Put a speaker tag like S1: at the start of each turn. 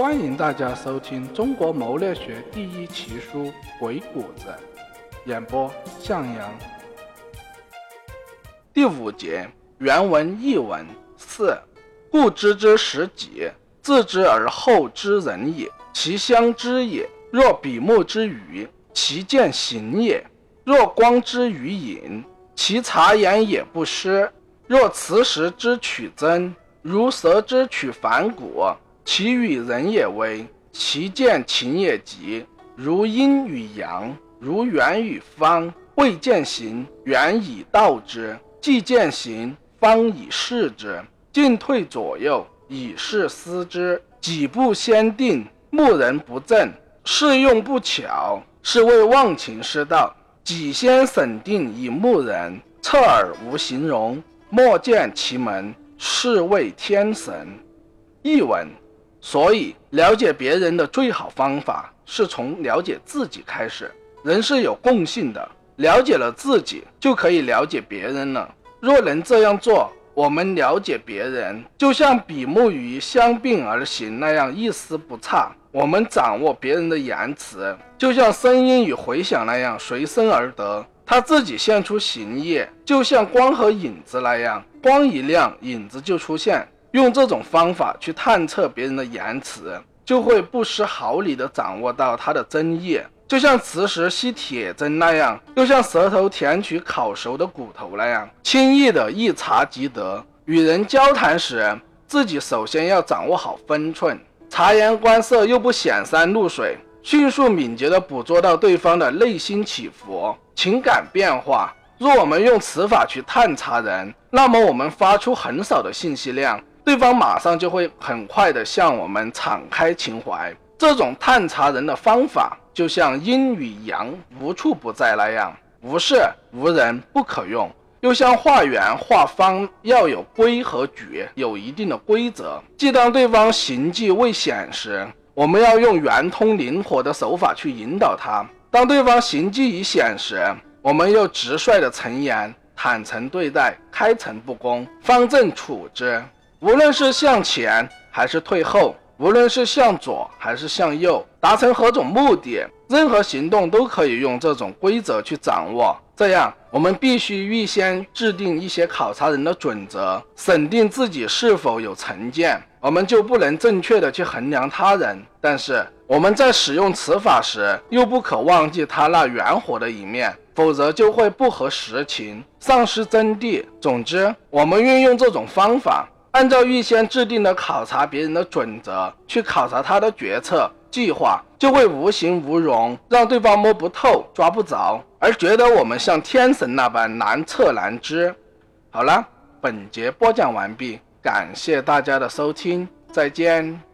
S1: 欢迎大家收听中国谋略学第一奇书《鬼谷子》，演播向阳。第五节原文译文四：故知之识己，自知而后知人也。其相知也，若比目之鱼，其见行也；若光之于影，其察言也不失；若磁石之取真，如蛇之取反骨。其与人也微，其见情也急，如阴与阳，如圆与方。未见行，远以道之；既见行，方以事之。进退左右，以是思之。几步先定，目人不正，事用不巧，是谓忘情失道。己先审定以目人，侧耳无形容，莫见其门，是谓天神。译文。所以，了解别人的最好方法是从了解自己开始。人是有共性的，了解了自己，就可以了解别人了。若能这样做，我们了解别人，就像比目鱼相并而行那样一丝不差。我们掌握别人的言辞，就像声音与回响那样随身而得。他自己现出形业，就像光和影子那样，光一亮，影子就出现。用这种方法去探测别人的言辞，就会不失毫厘地掌握到他的真意，就像磁石吸铁针那样，又像舌头舔取烤熟的骨头那样，轻易的一察即得。与人交谈时，自己首先要掌握好分寸，察言观色又不显山露水，迅速敏捷地捕捉到对方的内心起伏、情感变化。若我们用此法去探查人，那么我们发出很少的信息量。对方马上就会很快的向我们敞开情怀。这种探查人的方法，就像阴与阳无处不在那样，无事无人不可用；又像画圆画方要有规和矩，有一定的规则。即当对方形迹未显时，我们要用圆通灵活的手法去引导他；当对方形迹已显时，我们又直率的陈言，坦诚对待，开诚布公，方正处之。无论是向前还是退后，无论是向左还是向右，达成何种目的，任何行动都可以用这种规则去掌握。这样，我们必须预先制定一些考察人的准则，审定自己是否有成见，我们就不能正确的去衡量他人。但是我们在使用此法时，又不可忘记他那圆活的一面，否则就会不合实情，丧失真谛。总之，我们运用这种方法。按照预先制定的考察别人的准则去考察他的决策计划，就会无形无容，让对方摸不透、抓不着，而觉得我们像天神那般难测难知。好了，本节播讲完毕，感谢大家的收听，再见。